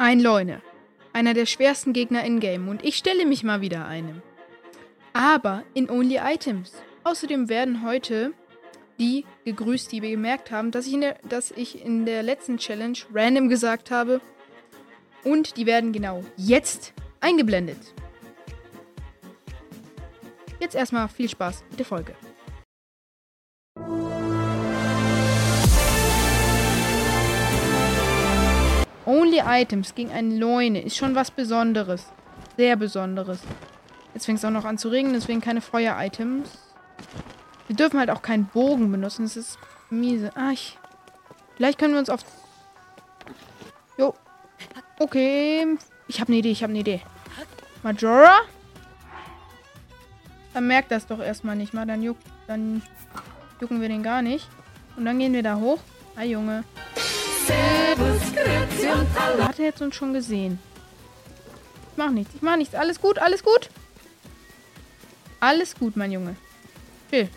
Ein Leune. Einer der schwersten Gegner in-game und ich stelle mich mal wieder einem. Aber in Only Items. Außerdem werden heute die gegrüßt, die wir gemerkt haben, dass ich der, dass ich in der letzten Challenge random gesagt habe. Und die werden genau jetzt eingeblendet. Jetzt erstmal viel Spaß mit der Folge. Only Items gegen einen Leune ist schon was Besonderes. Sehr Besonderes. Jetzt fängt es auch noch an zu regnen, deswegen keine Feuer-Items. Wir dürfen halt auch keinen Bogen benutzen. Das ist miese. Ah, ich... Vielleicht können wir uns auf... Jo. Okay. Ich habe eine Idee, ich habe eine Idee. Majora? Dann merkt das doch erstmal nicht mal. Dann, juck, dann jucken wir den gar nicht. Und dann gehen wir da hoch. Ah, Junge. Hat er jetzt uns schon gesehen? Ich mach nichts. Ich mach nichts. Alles gut, alles gut. Alles gut, mein Junge. Chill.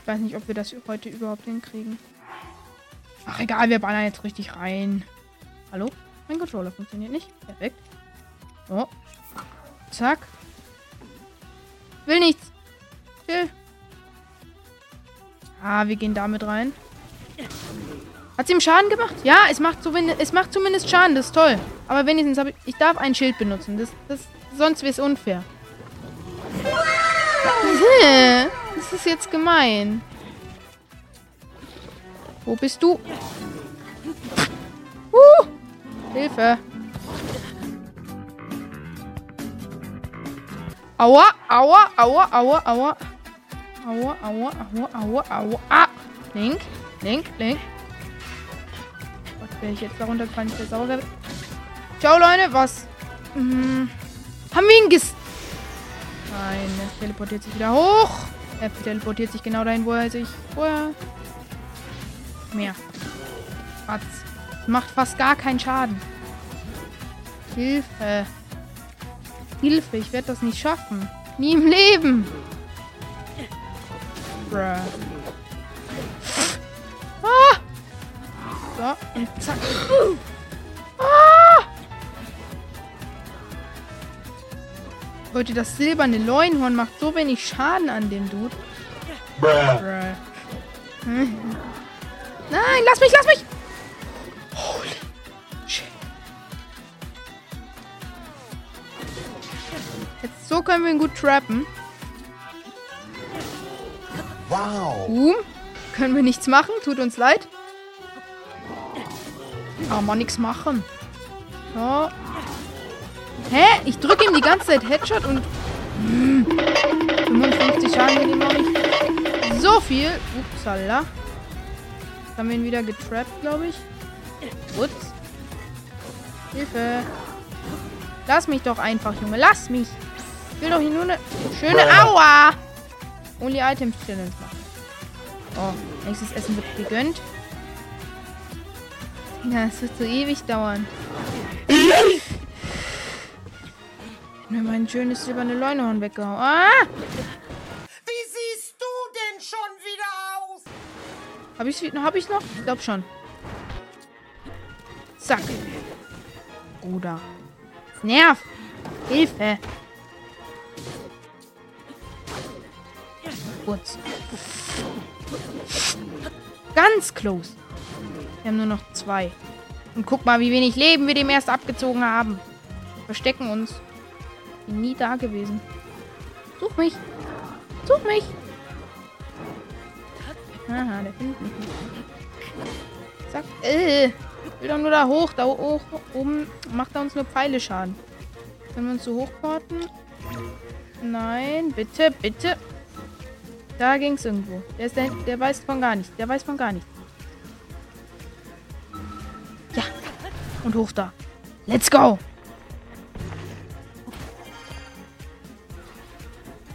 Ich weiß nicht, ob wir das heute überhaupt hinkriegen. Ach, egal. Wir ballern jetzt richtig rein. Hallo? Mein Controller funktioniert nicht. Perfekt. So. Zack. Will nichts. Chill. Ah, wir gehen damit rein. Hat sie ihm Schaden gemacht? Ja, es macht, es macht zumindest Schaden. Das ist toll. Aber wenigstens habe ich... Ich darf ein Schild benutzen. Das, das, sonst wäre es unfair. Das ist jetzt gemein. Wo bist du? Uh, Hilfe. Aua, aua, aua, aua, aua. Aua, aua, aua, aua, aua. Ah! Link, Link, Link. Wäre ich jetzt darunter gefallen, ich wäre sauer wäre. Ciao, Leute, was? Hm. Haben wir ihn ges... Nein, er teleportiert sich wieder hoch. Er teleportiert sich genau dahin, wo er sich vorher... Mehr. Was? Macht fast gar keinen Schaden. Hilfe. Hilfe, ich werde das nicht schaffen. Nie im Leben. Bruh. So, zack. Ah! Leute, das silberne Leuenhorn macht so wenig Schaden an dem Dude. Bruh. Nein, lass mich, lass mich! Holy shit. Jetzt so können wir ihn gut trappen. Wow. Boom. Können wir nichts machen, tut uns leid. Kann man nichts machen. So. Hä? Ich drücke ihm die ganze Zeit Headshot und... Hm, 55 Schaden sind ihm auch nicht so viel. Upsala. Jetzt haben wir ihn wieder getrappt, glaube ich. Ups. Hilfe. Lass mich doch einfach, Junge. Lass mich. Ich will doch hier nur eine schöne Aua. Only Items Challenge machen. Oh, nächstes Essen wird gegönnt. Ja, es wird so ewig dauern. Mir mein schönes silberne Leunehorn weggehauen. Ah! Wie siehst du denn schon wieder aus? Hab ich's, hab ich's noch? Ich glaub schon. Zack. Bruder. Nerv. Hilfe. Kurz. Ganz close. Wir haben nur noch zwei. Und guck mal, wie wenig Leben wir dem erst abgezogen haben. Verstecken uns. Bin nie da gewesen. Such mich. Such mich. Aha, der findet mich nicht. Zack. Äh. Will doch nur da hoch. Da hoch, oben macht er uns nur Pfeile Schaden. Können wir uns so hochporten? Nein, bitte, bitte. Da ging es irgendwo. Der, ist der, der weiß von gar nichts. Der weiß von gar nichts. Und hoch da. Let's go!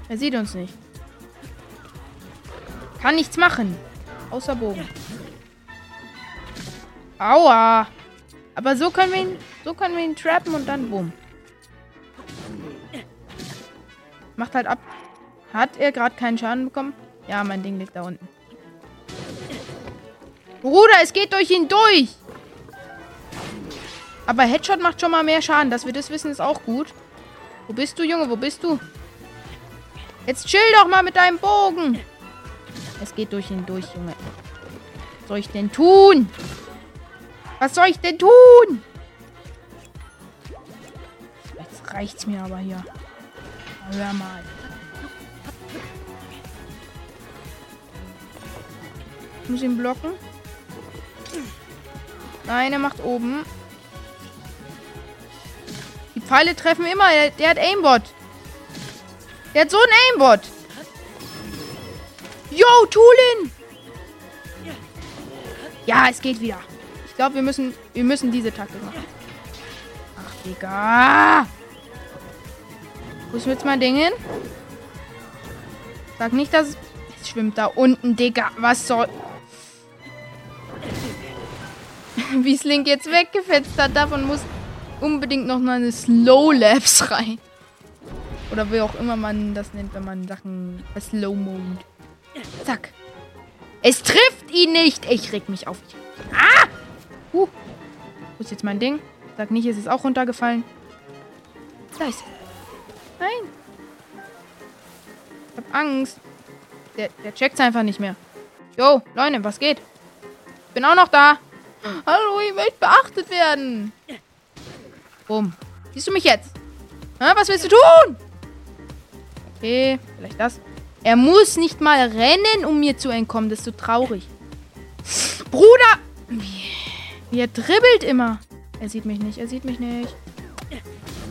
Er sieht uns nicht. Kann nichts machen. Außer Bogen. Aua! Aber so können wir ihn, so können wir ihn trappen und dann bumm. Macht halt ab. Hat er gerade keinen Schaden bekommen? Ja, mein Ding liegt da unten. Bruder, es geht durch ihn durch. Aber Headshot macht schon mal mehr Schaden. Dass wir das wissen, ist auch gut. Wo bist du, Junge? Wo bist du? Jetzt chill doch mal mit deinem Bogen. Es geht durch ihn durch, Junge. Was soll ich denn tun? Was soll ich denn tun? Jetzt reicht's mir aber hier. Hör mal. Ich muss ihn blocken. Nein, er macht oben. Pfeile treffen immer. Der, der hat Aimbot. Der hat so ein Aimbot. Yo, Tulin! Ja, es geht wieder. Ich glaube, wir müssen, wir müssen diese Taktik machen. Ach, Digga. Wo ist jetzt mein Ding hin? Sag nicht, dass es... Schwimmt da unten, Digga. Was soll... Wie es Link jetzt weggefetzt hat, davon muss unbedingt noch mal eine Slow Labs rein. Oder wie auch immer man das nennt, wenn man Sachen Slow Mode. Zack. Es trifft ihn nicht. Ich reg mich auf. Ah! Uh. Wo ist jetzt mein Ding? Sag nicht, es ist auch runtergefallen. Da ist es. Nein. Ich hab Angst. Der, der checkt's einfach nicht mehr. Jo, Leute, was geht? Ich bin auch noch da. Hallo, ich möchte beachtet werden. Bumm. Siehst du mich jetzt? Ha, was willst du tun? Okay, vielleicht das. Er muss nicht mal rennen, um mir zu entkommen. Das ist so traurig. Bruder! Wie er dribbelt immer. Er sieht mich nicht, er sieht mich nicht.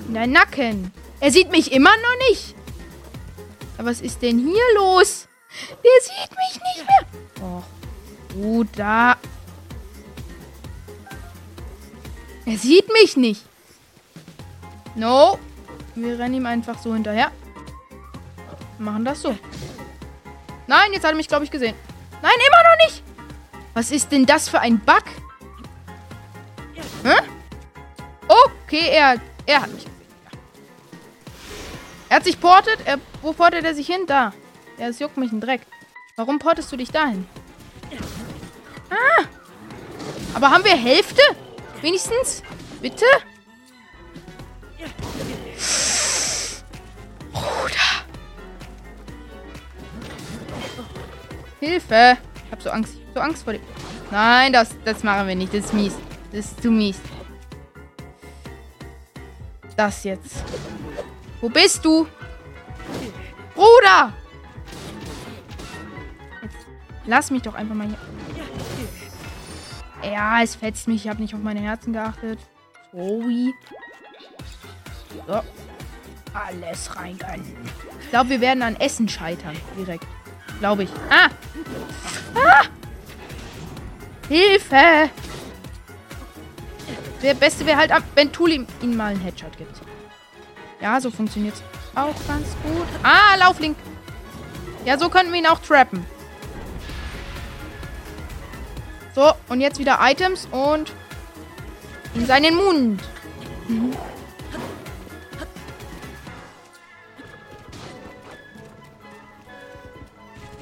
In deinen Nacken. Er sieht mich immer noch nicht. Aber was ist denn hier los? Der sieht mich nicht mehr. Och, Bruder. Er sieht mich nicht. No. Wir rennen ihm einfach so hinterher. Machen das so. Nein, jetzt hat er mich, glaube ich, gesehen. Nein, immer noch nicht. Was ist denn das für ein Bug? Hä? Okay, er, er hat mich gesehen. Er hat sich portet. Er, wo portet er sich hin? Da. Ja, es juckt mich ein Dreck. Warum portest du dich dahin? Ah. Aber haben wir Hälfte? Wenigstens? Bitte? Bruder. Hilfe. Ich hab so Angst. Ich hab so Angst vor dem. Nein, das, das machen wir nicht. Das ist mies. Das ist zu mies. Das jetzt. Wo bist du? Bruder! Lass mich doch einfach mal hier. Ja, es fetzt mich. Ich habe nicht auf meine Herzen geachtet. Sorry. So. Alles rein. Ich glaube, wir werden an Essen scheitern. Direkt. Glaube ich. Ah! Ah! Hilfe! Der Beste wäre halt, ab, wenn Tuli ihm mal einen Headshot gibt. Ja, so funktioniert es auch ganz gut. Ah, Lauflink. Ja, so könnten wir ihn auch trappen. So, und jetzt wieder Items und in seinen Mund. Mhm.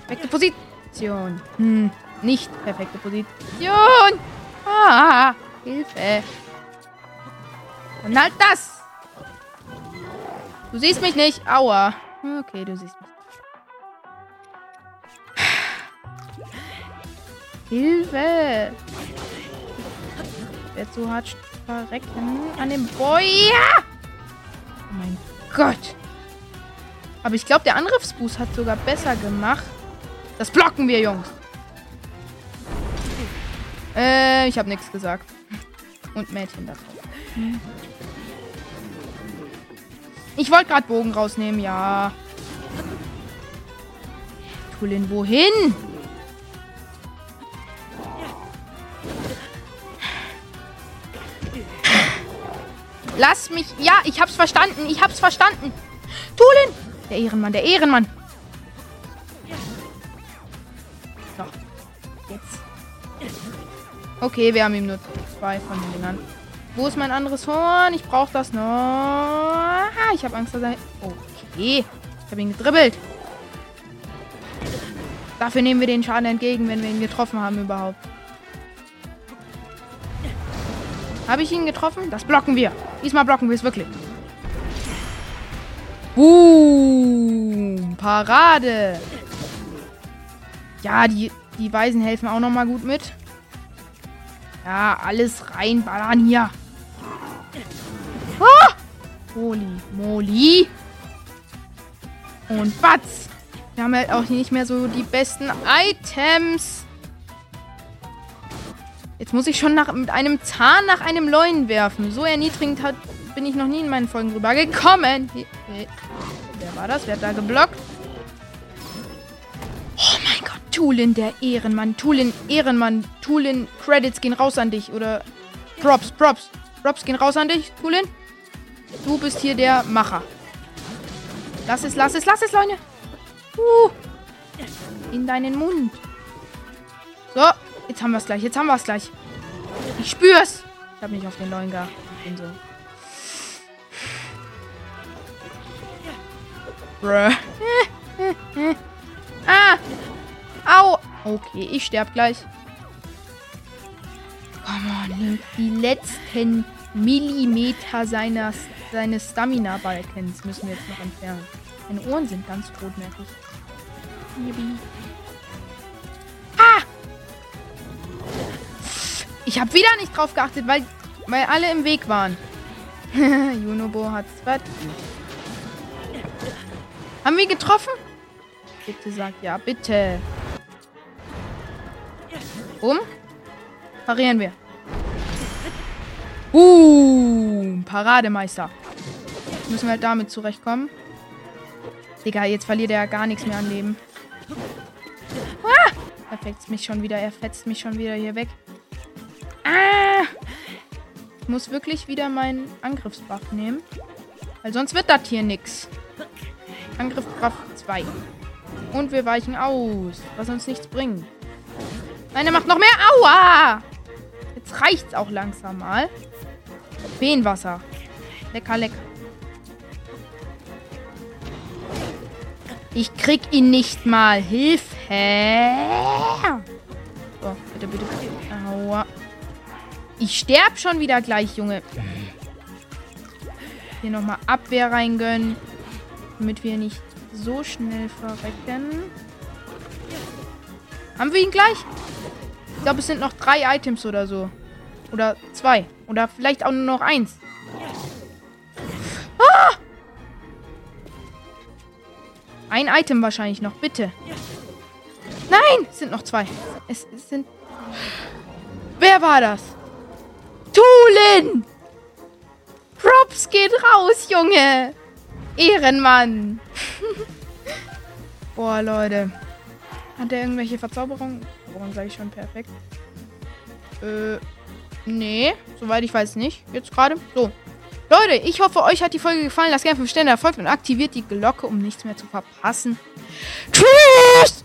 Perfekte Position. Hm, nicht perfekte Position. Ah, Hilfe. Und halt das. Du siehst mich nicht. Aua. Okay, du siehst mich. Hilfe. Ich werde so hart verrecken an dem Boy. Ja! Oh mein Gott. Aber ich glaube, der Angriffsboost hat sogar besser gemacht. Das blocken wir, Jungs. Äh, ich habe nichts gesagt. Und Mädchen da drauf. Ich wollte gerade Bogen rausnehmen, ja. Tulin, wohin? Lass mich. Ja, ich hab's verstanden. Ich hab's verstanden. Tulin! Der Ehrenmann, der Ehrenmann. Okay, wir haben ihm nur zwei von den Dingern. Wo ist mein anderes Horn? Ich brauche das noch. Ah, ich habe Angst, dass er... Okay. Ich habe ihn gedribbelt. Dafür nehmen wir den Schaden entgegen, wenn wir ihn getroffen haben überhaupt. Habe ich ihn getroffen? Das blocken wir. Diesmal blocken wir es wirklich. Boom. Parade. Ja, die, die Weisen helfen auch nochmal gut mit. Ja, alles reinballern hier. Ah! Holy moly. Und Batz. Wir haben halt auch nicht mehr so die besten Items. Jetzt muss ich schon nach, mit einem Zahn nach einem Leuen werfen. So erniedrigend hat, bin ich noch nie in meinen Folgen drüber gekommen. Wer war das? Wer hat da geblockt? Tulin, der Ehrenmann. Tulin, Ehrenmann. Tulin, Credits gehen raus an dich. Oder Props, Props. Props gehen raus an dich, Tulin. Du bist hier der Macher. Lass es, lass es, lass es, Leute. Uh. In deinen Mund. So, jetzt haben wir es gleich, jetzt haben wir es gleich. Ich spür's. Ich habe nicht auf den geachtet. Ich bin so. Bruh. ah! Au! Okay, ich sterb gleich. Come on, die letzten Millimeter seines, seines Stamina-Balkens müssen wir jetzt noch entfernen. Meine Ohren sind ganz rot, merke ich. Ah! Ich habe wieder nicht drauf geachtet, weil, weil alle im Weg waren. Junobo hat's was. Haben wir getroffen? Bitte sag ja, bitte. Um. Parieren wir. Uh, Parademeister. Müssen wir halt damit zurechtkommen. Digga, jetzt verliert er ja gar nichts mehr an Leben. Ah! Er fetzt mich schon wieder. Er fetzt mich schon wieder hier weg. Ah! Ich muss wirklich wieder meinen Angriffsbuff nehmen. Weil sonst wird das hier nix. Angriffsbuff 2. Und wir weichen aus. Was uns nichts bringt. Nein, er macht noch mehr. Aua! Jetzt reicht's auch langsam mal. Feenwasser. Lecker, lecker. Ich krieg ihn nicht mal. Hilfe. So, bitte, bitte, bitte. Aua. Ich sterb schon wieder gleich, Junge. Hier nochmal Abwehr reingönnen. Damit wir nicht so schnell verrecken. Haben wir ihn gleich? Ich glaube, es sind noch drei Items oder so. Oder zwei. Oder vielleicht auch nur noch eins. Ah! Ein Item wahrscheinlich noch, bitte. Nein, es sind noch zwei. Es, es sind... Wer war das? Tulin! Props geht raus, Junge! Ehrenmann! Boah, Leute. Hat er irgendwelche Verzauberungen? Warum sage ich schon perfekt? Äh, nee. Soweit ich weiß nicht. Jetzt gerade. So. Leute, ich hoffe, euch hat die Folge gefallen. Lasst gerne 5 Sterne erfolgt und aktiviert die Glocke, um nichts mehr zu verpassen. Tschüss!